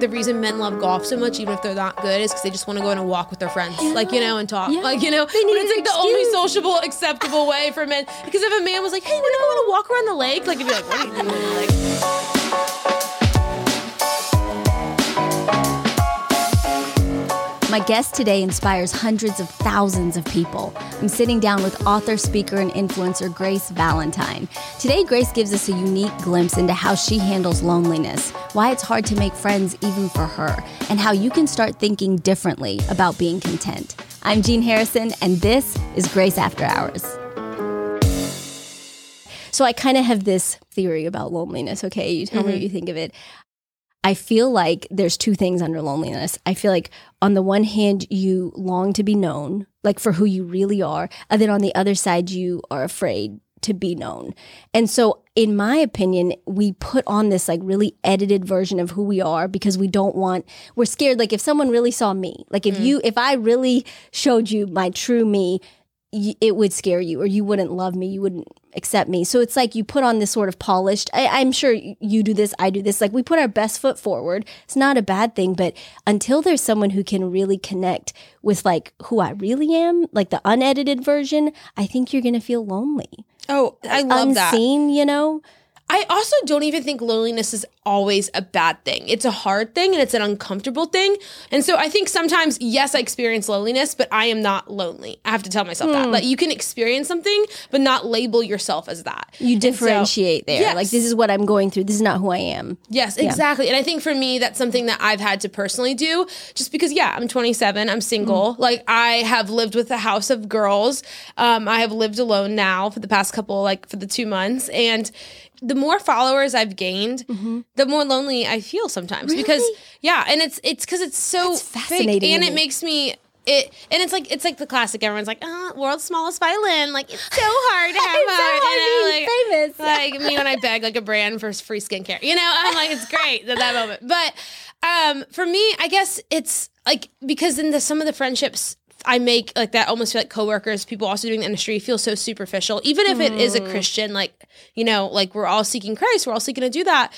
the reason men love golf so much, even if they're not good, is because they just want to go on a walk with their friends, like you know, and talk, Yeah. like you know. But it's like the only sociable, acceptable way for men. Because if a man was like, "Hey, wanna go on a walk around the lake?" Like, you'd be like, "What are you doing?" Like, My guest today inspires hundreds of thousands of people. I'm sitting down with author, speaker, and influencer Grace Valentine. Today, Grace gives us a unique glimpse into how she handles loneliness, why it's hard to make friends even for her, and how you can start thinking differently about being content. I'm Jean Harrison, and this is Grace After Hours. So, I kind of have this theory about loneliness, okay? You tell me mm-hmm. what you think of it. I feel like there's two things under loneliness. I feel like on the one hand, you long to be known, like for who you really are. And then on the other side, you are afraid to be known. And so, in my opinion, we put on this like really edited version of who we are because we don't want, we're scared. Like if someone really saw me, like if mm. you, if I really showed you my true me, y- it would scare you or you wouldn't love me you wouldn't accept me. So it's like you put on this sort of polished I, i'm sure you do this i do this like we put our best foot forward. It's not a bad thing but until there's someone who can really connect with like who i really am like the unedited version i think you're gonna feel lonely. Oh, I love that. unseen you know I also don't even think loneliness is always a bad thing. It's a hard thing and it's an uncomfortable thing. And so I think sometimes, yes, I experience loneliness, but I am not lonely. I have to tell myself that. Like you can experience something, but not label yourself as that. you And so- differentiate there Yes. like this is what i'm going through this is not who i am Yes, exactly. And I think for me, that's something that I've had to personally do just because, yeah, I'm 27, I'm single. Like, I have lived with a house of girls. Um, I have lived alone now for the past couple, like, for the two months. And the more followers I've gained, the more lonely I feel sometimes because, yeah, and it's, it's because it's so That's fake, fascinating and it makes me. It, and it's like it's like the classic. Everyone's like, "Ah, world's smallest violin." Like it's so hard to have It's so hard you know, like, famous. like me when I beg like a brand for free skincare. You know, I'm like, it's great at that moment. But um, for me, I guess it's like because in the some of the friendships I make like that almost feel like coworkers, people also doing the industry feel so superficial. Even if it is a hmm. Christian, like you know, like we're all seeking Christ, we're all seeking to do that.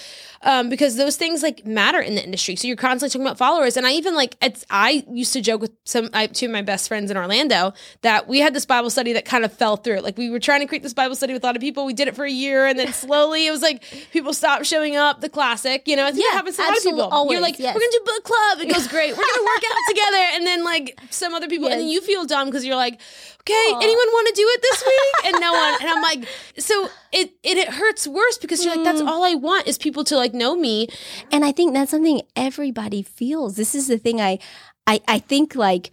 Um, because those things like matter in the industry. So you're constantly talking about followers. And I even like it's I used to joke with some I, two of my best friends in Orlando that we had this Bible study that kind of fell through. Like we were trying to create this Bible study with a lot of people. We did it for a year and then slowly it was like people stopped showing up, the classic, you know, it's Yeah, what happens to a lot of people. always, you're like, yes. we're gonna do book club. It goes great. We're gonna work out together. And then like some other people, and you feel dumb because you're like, okay, anyone want to do it this week? And no one. And I'm like, so it, it it hurts worse because you're like, Mm. that's all I want is people to like know me. And I think that's something everybody feels. This is the thing I I, I think like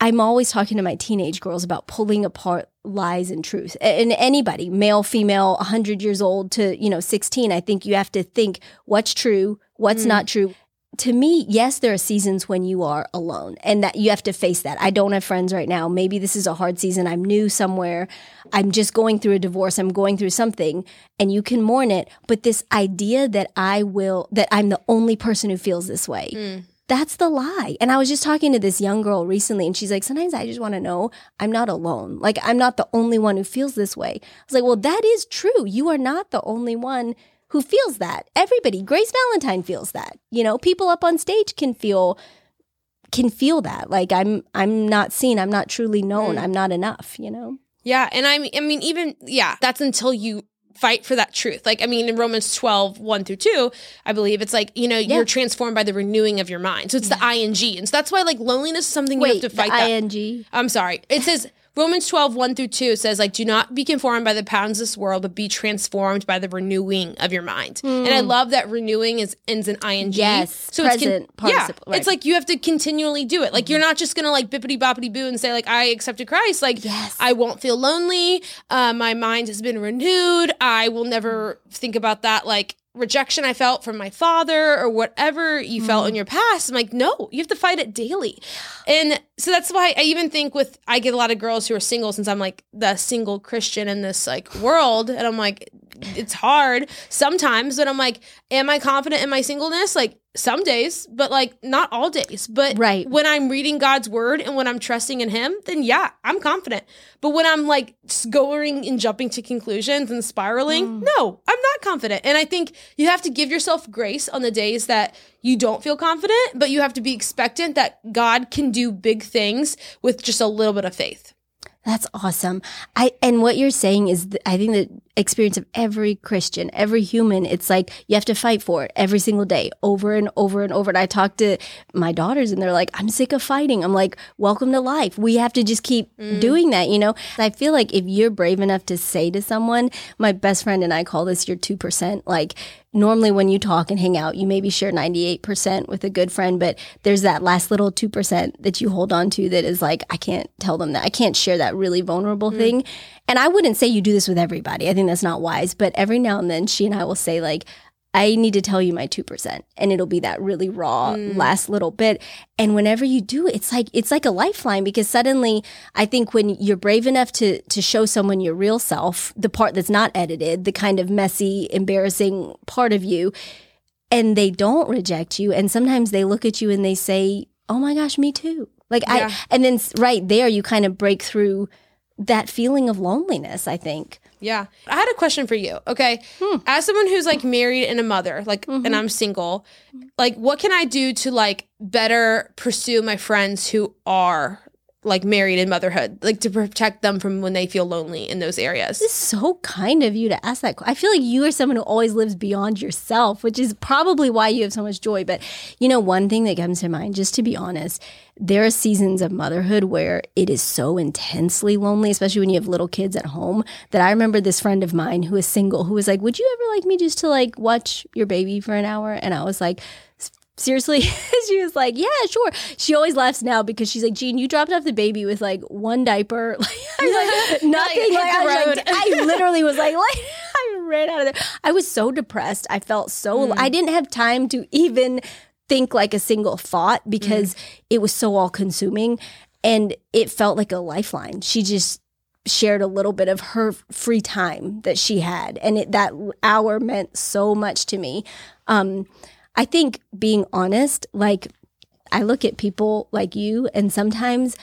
I'm always talking to my teenage girls about pulling apart lies and truth. And anybody, male, female, 100 years old to, you know, 16, I think you have to think what's true, what's mm. not true. To me, yes, there are seasons when you are alone and that you have to face that. I don't have friends right now. Maybe this is a hard season. I'm new somewhere. I'm just going through a divorce. I'm going through something and you can mourn it. But this idea that I will, that I'm the only person who feels this way. Hmm. That's the lie. And I was just talking to this young girl recently, and she's like, Sometimes I just want to know I'm not alone. Like, I'm not the only one who feels this way. I was like, Well, that is true. You are not the only one who feels that. Everybody, Grace Valentine feels that. You know, people up on stage can feel can feel that like i'm i'm not seen i'm not truly known mm. i'm not enough you know Yeah, and I mean, I mean, even yeah, that's until you fight for that truth. Like, I mean, in Romans 12, 1 through 2, I believe it's like, you know, you're transformed by the renewing of your mind. So it's the ing. And so that's why like loneliness is something you have to fight the that. ing I'm sorry. It says Romans 12, 1 through 2 says, like, do not be conformed by the patterns of this world, but be transformed by the renewing of your mind. And I love that renewing is ends in ing. Yes, So it's present yeah, participle, right. it's like you have to continually do it. Like you're not just gonna like bippity boppity boo and say like I accepted Christ. Like Yes. I won't feel lonely. Uh, my mind has been renewed. I will never think about that like rejection I felt from my father or whatever you felt in mm-hmm. your past. I'm like, no, you have to fight it daily. And so that's why I even think with I get a lot of girls who are single since I'm like the single Christian in this like world. And I'm like, it's hard sometimes, but I'm like, am I confident in my singleness? Like some days, but like not all days. But Right. when I'm reading God's word and when I'm trusting in Him, then yeah, I'm confident. But when I'm like going and jumping to conclusions and spiraling, mm. no, I'm not confident. And I think you have to give yourself grace on the days that you don't feel confident, but you have to be expectant that God can do big things with just a little bit of faith. That's awesome. I and what you're saying is, th- I think the experience of every Christian, every human, it's like you have to fight for it every single day, over and over and over. And I talk to my daughters, and they're like, "I'm sick of fighting." I'm like, "Welcome to life. We have to just keep mm. doing that." You know, I feel like if you're brave enough to say to someone, my best friend and I call this your two percent, like. Normally, when you talk and hang out, you maybe share 98% with a good friend, but there's that last little 2% that you hold on to that is like, I can't tell them that. I can't share that really vulnerable mm. thing. And I wouldn't say you do this with everybody. I think that's not wise, but every now and then she and I will say, like, I need to tell you my 2%. And it'll be that really raw mm. last little bit. And whenever you do, it's like, it's like a lifeline because suddenly I think when you're brave enough to, to show someone your real self, the part that's not edited, the kind of messy, embarrassing part of you, and they don't reject you. And sometimes they look at you and they say, Oh my gosh, me too. Like Yeah. I, and then right there, you kind of break through that feeling of loneliness, I think. Yeah. I had a question for you. Okay. Hmm. As someone who's like married and a mother, like, and mm-hmm. I'm single, like, what can I do to like better pursue my friends who are like married in motherhood, like to protect them from when they feel lonely in those areas? It's so kind of you to ask that. I feel like you are someone who always lives beyond yourself, which is probably why you have so much joy. But you know, one thing that comes to mind, just to be honest, there are seasons of motherhood where it is so intensely lonely, especially when you have little kids at home. That I remember this friend of mine who is single who was like, Would you ever like me just to like watch your baby for an hour? And I was like, Seriously, she was like, "Yeah, sure." She always laughs now because she's like, "Jean, you dropped off the baby with like one diaper, like, like nothing." Like, I, like, I literally was like, like, I ran out of there. I was so depressed. I felt so. I didn't have time to even think like a single thought because it was so all consuming, and it felt like a lifeline. She just shared a little bit of her free time that she had and it, that hour meant so much to me um i think being honest like i look at people like you and sometimes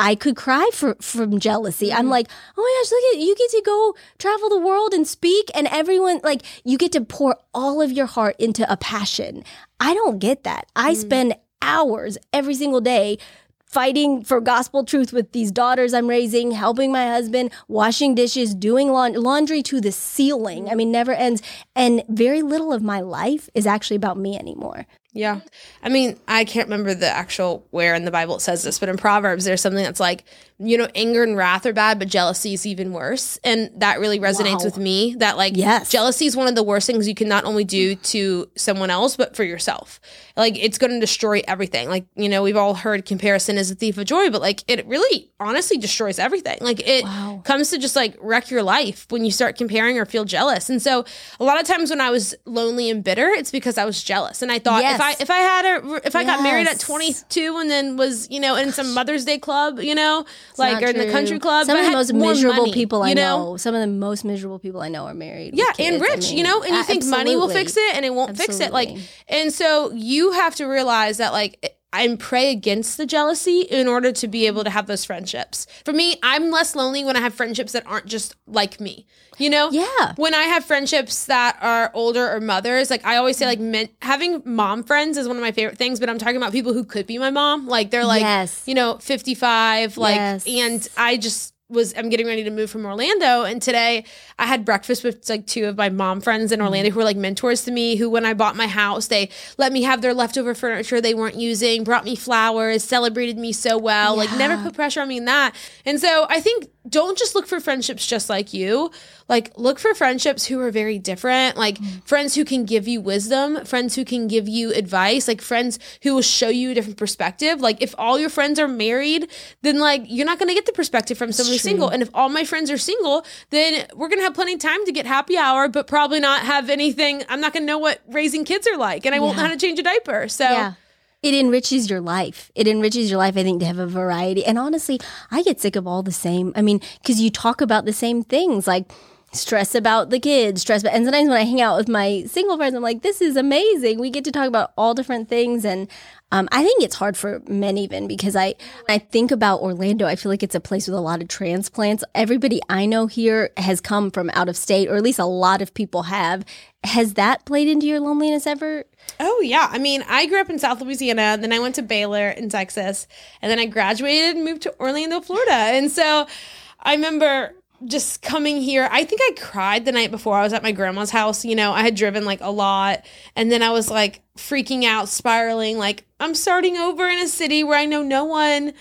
I could cry for, from jealousy. I'm mm-hmm. like, oh my gosh, look at you get to go travel the world and speak, and everyone like you get to pour all of your heart into a passion. I don't get that. I mm. spend hours every single day fighting for gospel truth with these daughters I'm raising, helping my husband, washing dishes, doing laun- laundry to the ceiling. I mean, never ends. And very little of my life is actually about me anymore. Yeah. I mean, I can't remember the actual where in the Bible it says this, but in Proverbs, there's something that's like, you know, anger and wrath are bad, but jealousy is even worse. And that really resonates Wow. with me that, like, Yes. jealousy is one of the worst things you can not only do to someone else, but for yourself. Like, it's going to destroy everything. Like, you know, we've all heard comparison is a thief of joy, but like, it really honestly destroys everything. Like, it Wow. comes to just like wreck your life when you start comparing or feel jealous. And so, a lot of times when I was lonely and bitter, it's because I was jealous. And I thought if I Yes. if I had a if I got married at 22 and then was you know in some Mother's Day club, you know, like Not or in the country club, Some of the most miserable money, people I you know. Some of the most miserable people I know are married. Yeah, and kids. I rich, you know, and you think money will fix it and it won't fix it. Like, and so you have to realize that, like, and pray against the jealousy in order to be able to have those friendships. For me, I'm less lonely when I have friendships that aren't just like me. You know? Yeah. When I have friendships that are older or mothers, like I always say, like men, having mom friends is one of my favorite things. But I'm talking about people who could be my mom. Like they're like, Yes. you know, 55. Like, Yes. and I just was I'm getting ready to move from Orlando and today I had breakfast with like two of my mom friends in Mm-hmm. Orlando who were like mentors to me who when I bought my house they let me have their leftover furniture they weren't using brought me flowers celebrated me so well like never put pressure on me in that and so I think don't just look for friendships just like you like look for friendships who are very different like Mm. friends who can give you wisdom friends who can give you advice like friends who will show you a different perspective like if all your friends are married then like you're not going to get the perspective from someone single and if all my friends are single then we're going to have plenty of time to get happy hour but probably not have anything i'm not going to know what raising kids are like and i won't know how to change a diaper so Yeah. It enriches your life. It enriches your life, I think, to have a variety. And honestly, I get sick of all the same. I mean, because you talk about the same things. Like, stress about the kids, stress about, and sometimes when I hang out with my single friends, I'm like, this is amazing. We get to talk about all different things. And um, I think it's hard for men even because I, I think about Orlando. I feel like it's a place with a lot of transplants. Everybody I know here has come from out of state, or at least a lot of people have. Has that played into your loneliness ever? Oh yeah. I mean, I grew up in South Louisiana, then I went to Baylor in Texas, and then I graduated and moved to Orlando, Florida. And so I remember just coming here. I think I cried the night before I was at my grandma's house. You know, I had driven like a lot and then I was like freaking out, spiraling like I'm starting over in a city where I know no one.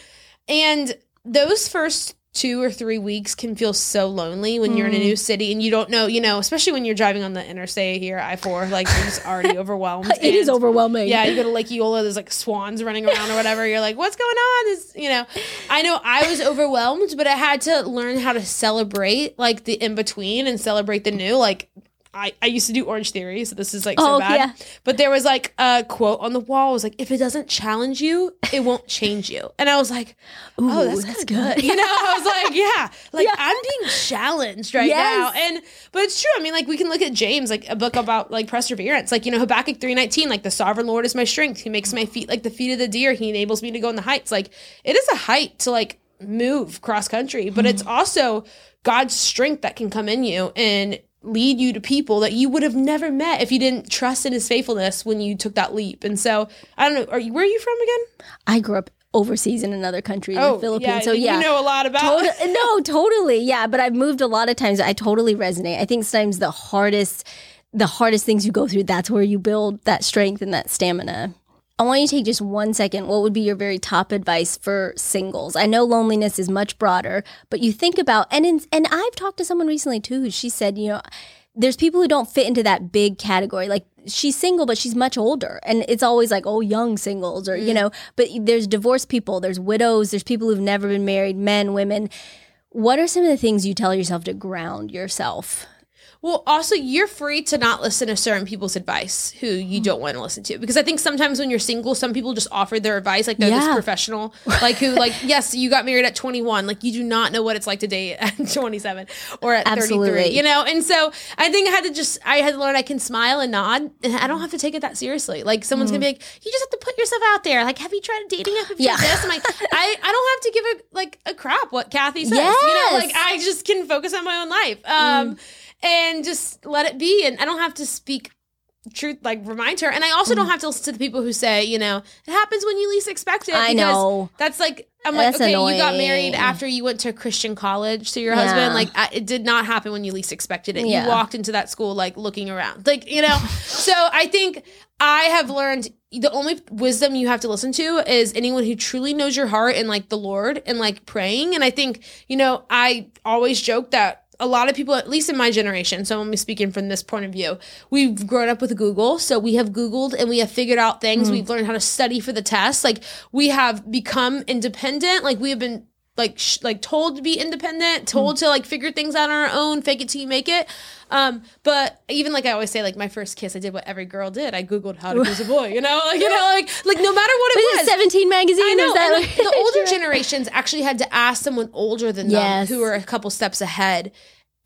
And those first two or three weeks can feel so lonely when you're in a hmm. new city and you don't know, you know, especially when you're driving on the interstate here, I four, like you're just already overwhelmed. it is And- overwhelming. yeah, you go to Lake Eola, there's like swans running around or whatever. You're like, what's going on? This, you know, I know I was overwhelmed, but I had to learn how to celebrate like the in between and celebrate the new. Like, I, I used to do Orange Theory, so this is like so Oh, bad. yeah. But there was like a quote on the wall. It was like, if it doesn't challenge you, it won't change you. And I was like, oh, Ooh, that's, that's kinda good. You know, I was like, yeah, like Yeah. I'm being challenged right Yes. now. And but it's true. I mean, like we can look at James, like a book about like perseverance. Like, you know, Habakkuk 319, like the sovereign Lord is my strength. He makes my feet like the feet of the deer. He enables me to go in the heights. Like it is a height to like move cross country, but it's mm-hmm. also God's strength that can come in you and lead you to people that you would have never met if you didn't trust in his faithfulness when you took that leap. And so I don't know, are you where are you from again? I grew up overseas in another country, in the oh, Philippines. so yeah, Oh, you know a lot about Tot- no, totally. Yeah, but I've moved a lot of times. I totally resonate. I think sometimes the hardest, the hardest things you go through, that's where you build that strength and that stamina. I want you to take just one second. What would be your very top advice for singles? I know loneliness is much broader, but you think about and in, and I've talked to someone recently too. who She said, you know, there's people who don't fit into that big category. Like she's single, but she's much older, and it's always like, oh, young singles, or you mm. know. But there's divorced people, there's widows, there's people who've never been married, men, women. What are some of the things you tell yourself to ground yourself? Well, also, you're free to not listen to certain people's advice who you don't want to listen to. Because I think sometimes when you're single, some people just offer their advice like they're this professional. Like, who, like, yes, you got married at 21. Like, you do not know what it's like to date at 27 or at 33, you know? And so I think I had to just, I had to learn I can smile and nod and I don't have to take it that seriously. Like, someone's going to be like, you just have to put yourself out there. Like, have you tried dating app? Have you Yeah. this? I'm like, I, I don't have to give a, like, a crap what Kathy says. You know, like, I just can focus on my own life. Um, and just let it be. And I don't have to speak truth, like remind her. And I also Mm. don't have to listen to the people who say, you know, it happens when you least expect it. I know. That's like, I'm That's like, okay, you got married after you went to Christian college to your Yeah. husband. Like, I, it did not happen when you least expected it. Yeah. You walked into that school, like, looking around. Like, you know? so I think I have learned the only wisdom you have to listen to is anyone who truly knows your heart and like the Lord and like praying. And I think, you know, I always joke that a lot of people, at least in my generation, so I'm speaking from this point of view, we've grown up with Google. So we have Googled and we have figured out things. Hmm. We've learned how to study for the test. Like we have become independent. Like we have been like sh- like told to be independent, told to like figure things out on our own, fake it till you make it. Um, but even like I always say, like my first kiss, I did what every girl did. I googled how to kiss a boy. You know, like you know, like like no matter what it Was was. 17 magazine? I know. Is that like- the, the older generations actually had to ask someone older than Yes. them who were a couple steps ahead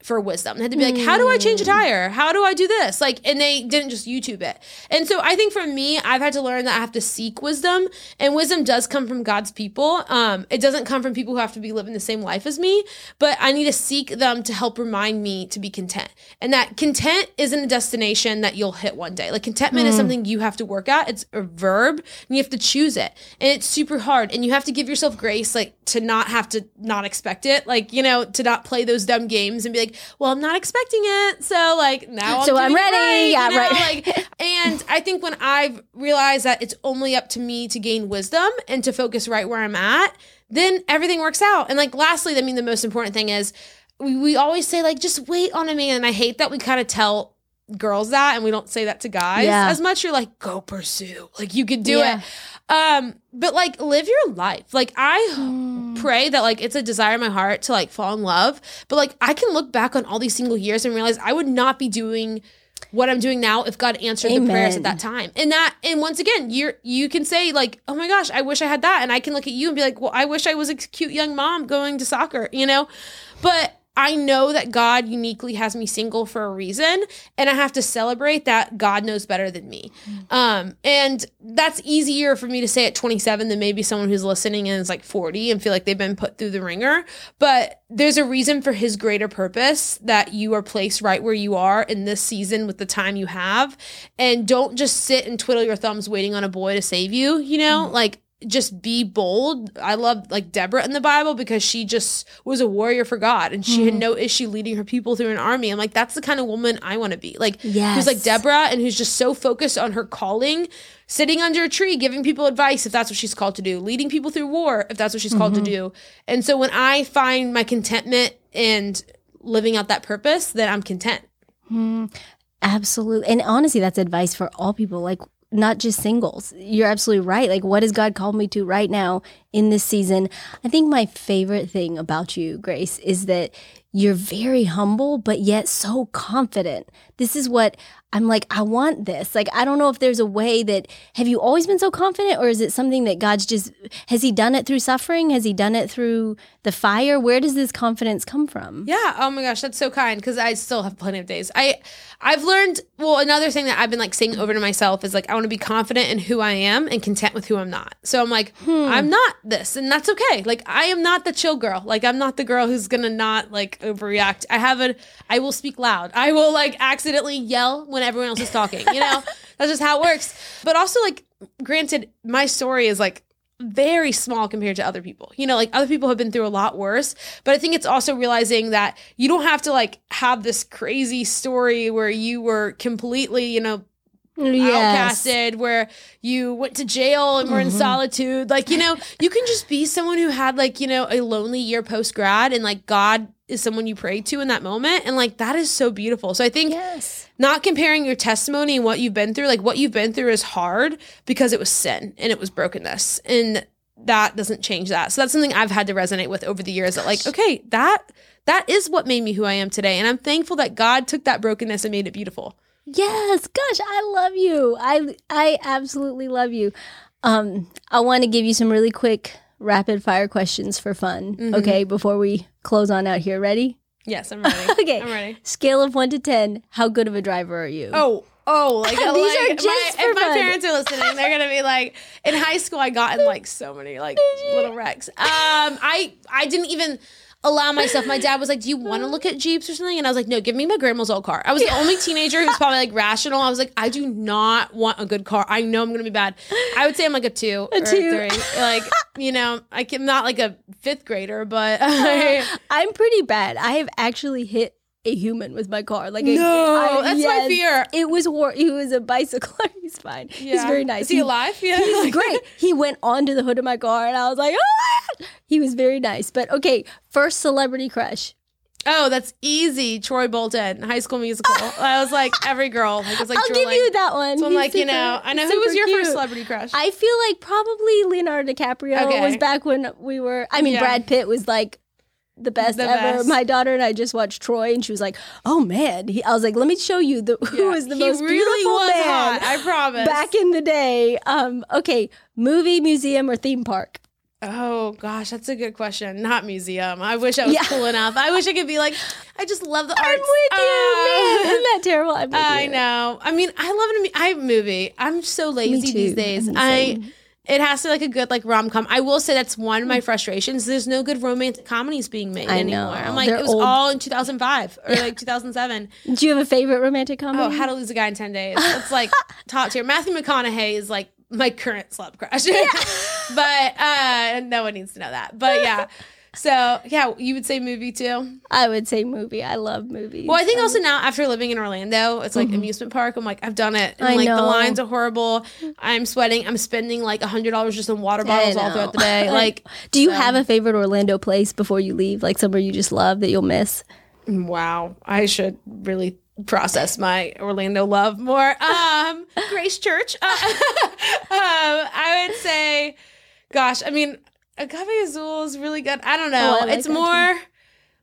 for wisdom. They had to be like, how do I change a tire? How do I do this? Like, and they didn't just YouTube it. And so I think for me, I've had to learn that I have to seek wisdom, and wisdom does come from God's people. Um, it doesn't come from people who have to be living the same life as me, but I need to seek them to help remind me to be content. And that content isn't a destination that you'll hit one day. Like contentment is something you have to work at. It's a verb, and you have to choose it, and it's super hard. And you have to give yourself grace, like to not have to not expect it, like you know, to not play those dumb games and be like, well, I'm not expecting it, so like now I'm So I'm ready. right, Yeah, you know? right. Like, and I think when I've realized that it's only up to me to gain wisdom and to focus right where I'm at, then everything works out. And like, lastly, I mean, the most important thing is we, we always say like, just wait on a man. And I hate that we kind of tell girls that and we don't say that to guys Yeah. as much. You're like, go pursue, like you could do Yeah. it. Um, but like live your life. Like I Hmm. pray that like it's a desire in my heart to like fall in love. But like I can look back on all these single years and realize I would not be doing what I'm doing now if God answered the prayers at that time. And that and once again, you're you can say like, "Oh my gosh, I wish I had that." And I can look at you and be like, "Well, I wish I was a cute young mom going to soccer," you know? But I know that God uniquely has me single for a reason, and I have to celebrate that God knows better than me. Um, and that's easier for me to say at 27 than maybe someone who's listening and is like 40 and feel like they've been put through the ringer. But there's a reason for His greater purpose that you are placed right where you are in this season with the time you have, and don't just sit and twiddle your thumbs waiting on a boy to save you. You know, like just be bold. I love like Deborah in the Bible because she just was a warrior for God and she had mm-hmm. no issue leading her people through an army. I'm like, that's the kind of woman I want to be. Like, who's like Deborah and who's just so focused on her calling, sitting under a tree, giving people advice if that's what she's called to do, leading people through war if that's what she's called to mm-hmm. do. And so when I find my contentment and living out that purpose, then I'm content. Hmm. Absolutely. And honestly, that's advice for all people, like not just singles. You're absolutely right. Like, what has God called me to right now in this season? I think my favorite thing about you, Grace, is that you're very humble, but yet so confident. This is what I'm like, I want this. Like, I don't know if there's a way that, have you always been so confident, or is it something that God's just, has He done it through suffering? Has He done it through the fire? Where does this confidence come from? Yeah. Oh my gosh, that's so kind because I still have plenty of days. I I've learned well another thing that I've been like saying over to myself is like I want to be confident in who I am and content with who I'm not. So I'm like hmm. I'm not this and that's okay. Like I am not the chill girl. Like I'm not the girl who's going to not like overreact. I have a I will speak loud. I will like accidentally yell when everyone else is talking, you know? that's just how it works. But also like granted my story is like very small compared to other people. You know, like other people have been through a lot worse, but I think it's also realizing that you don't have to like have this crazy story where you were completely, you know, outcasted, where you went to jail and were in mm-hmm. solitude. Like, you know, you can just be someone who had like, you know, a lonely year post grad and like God is someone you pray to in that moment. And like that is so beautiful. So I think Yes. not comparing your testimony and what you've been through like what you've been through is hard because it was sin and it was brokenness and that doesn't change that so that's something i've had to resonate with over the years that like okay that that is what made me who i am today and i'm thankful that god took that brokenness and made it beautiful Yes, gosh, I love you. I I absolutely love you. Um, I want to give you some really quick rapid fire questions for fun. Mm-hmm. Okay, before we close on out here. Ready? yes i'm ready Okay. i'm ready Scale of one to ten. How good of a driver are you? oh Oh, like These like, are just my, if my fun. parents are listening, they're gonna be like, in high school, I got in like so many like little wrecks. Um, I I didn't even allow myself. My dad was like, "Do you want to look at Jeeps or something?" And I was like, "No, give me my grandma's old car." I was the only teenager who's probably like rational. I was like, "I do not want a good car. I know I'm gonna be bad." I would say I'm like a two or two. a three. Like you know, I can not like a fifth grader, but I, I'm pretty bad. I have actually hit a human with my car. Like a, No, I- that's my fear. It was war. He was a bicycler. He's fine. He's very nice. Is he alive? Yeah, He's great. He went onto the hood of my car, and I was like, ah! He was very nice. But okay, first celebrity crush. Oh, that's easy. Troy Bolton, High School Musical. I was like every girl. Like, was like I'll give drooling. you that one. So I'm He's like, you know, I know who was your cute. first celebrity crush. I feel like probably Leonardo DiCaprio Okay. was back when we were. I mean, Yeah. Brad Pitt was like the best The ever. best. My daughter and I just watched Troy, and she was like, "Oh man!" He, I was like, "Let me show you the who Yeah. is the he most really beautiful was man hot. I promise. back in the day." Um, okay, movie, museum, or theme park? oh gosh, that's a good question. Not museum. I wish I was Yeah. cool enough. I wish I could be like, I just love the art. I'm with you, Uh, man. Isn't that terrible? I you. know. I mean, I love it. I movie. I'm so lazy these days. I. It has to be like a good like rom com. I will say that's one of my frustrations. There's no good romantic comedies being made I anymore. know. I'm like, They're it was old. all in 2005 or like 2007. Do you have a favorite romantic comedy? Oh, How to Lose a Guy in 10 Days. It's like top tier. Matthew McConaughey is like my current celeb crush. but uh, no one needs to know that. But yeah. So yeah, you would say movie too. I would say movie. I love movies. Well, I think also now after living in Orlando, it's like amusement park. I'm like, I've done it. And Mm-hmm. I like the lines are horrible. I'm sweating. I'm spending like a hundred dollars just on water bottles all throughout the day. Like, Do you so- have a favorite Orlando place before you leave? Like somewhere you just love that you'll miss? wow, I should really process my Orlando love more. Um, Grace Church. Uh, um, I would say, gosh, I mean, Agave Azul is really good. I don't know. Oh, I like it's more. too.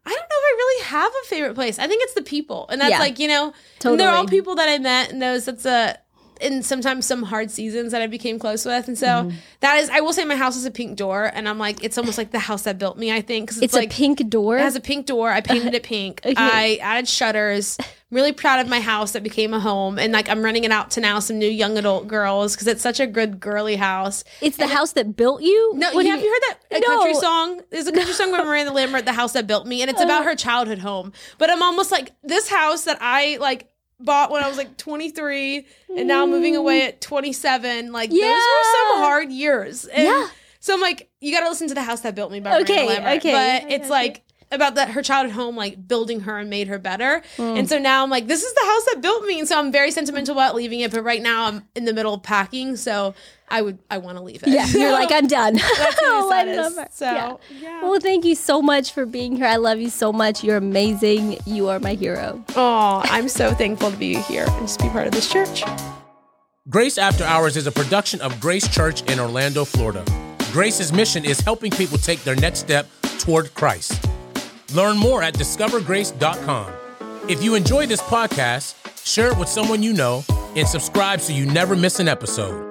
I don't know if I really have a favorite place. I think it's the people, and that's Yeah. like you know, and they're all people that I met, and those that's a in sometimes some hard seasons that I became close with, and so Mm-hmm. that is I will say my house is a pink door, and I'm like it's almost like the house that built me. I think 'cause It's like a pink door. it has a pink door. I painted it pink. I added shutters. I'm really proud of my house that became a home, and like I'm renting it out to now some new young adult girls because it's such a good girly house. it's the house that built you. No, What do have you, heard that a No. country song? There's a country song by Miranda Lambert, "The House That Built Me," and it's about her childhood home. But I'm almost like this house that I like bought when I was like 23, and now moving away at 27. Like those were some hard years. And Yeah. So I'm like, you got to listen to "The House That Built Me" by Okay, Miranda Lambert. okay. But Okay, it's okay. like about that her childhood home like building her and made her better. Mm. And so now I'm like, this is the house that built me. And so I'm very sentimental about leaving it. But right now I'm in the middle of packing, so I would I want to leave it. Yeah, you're like I'm done. That's who Oh, I that love is. So Yeah. yeah. Well, thank you so much for being here. I love you so much. You're amazing. You are my hero. Oh, I'm so thankful to be here and just be part of this church. Grace After Hours is a production of Grace Church in Orlando, Florida. Grace's mission is helping people take their next step toward Christ. Learn more at discovergrace.com. If you enjoy this podcast, share it with someone you know and subscribe so you never miss an episode.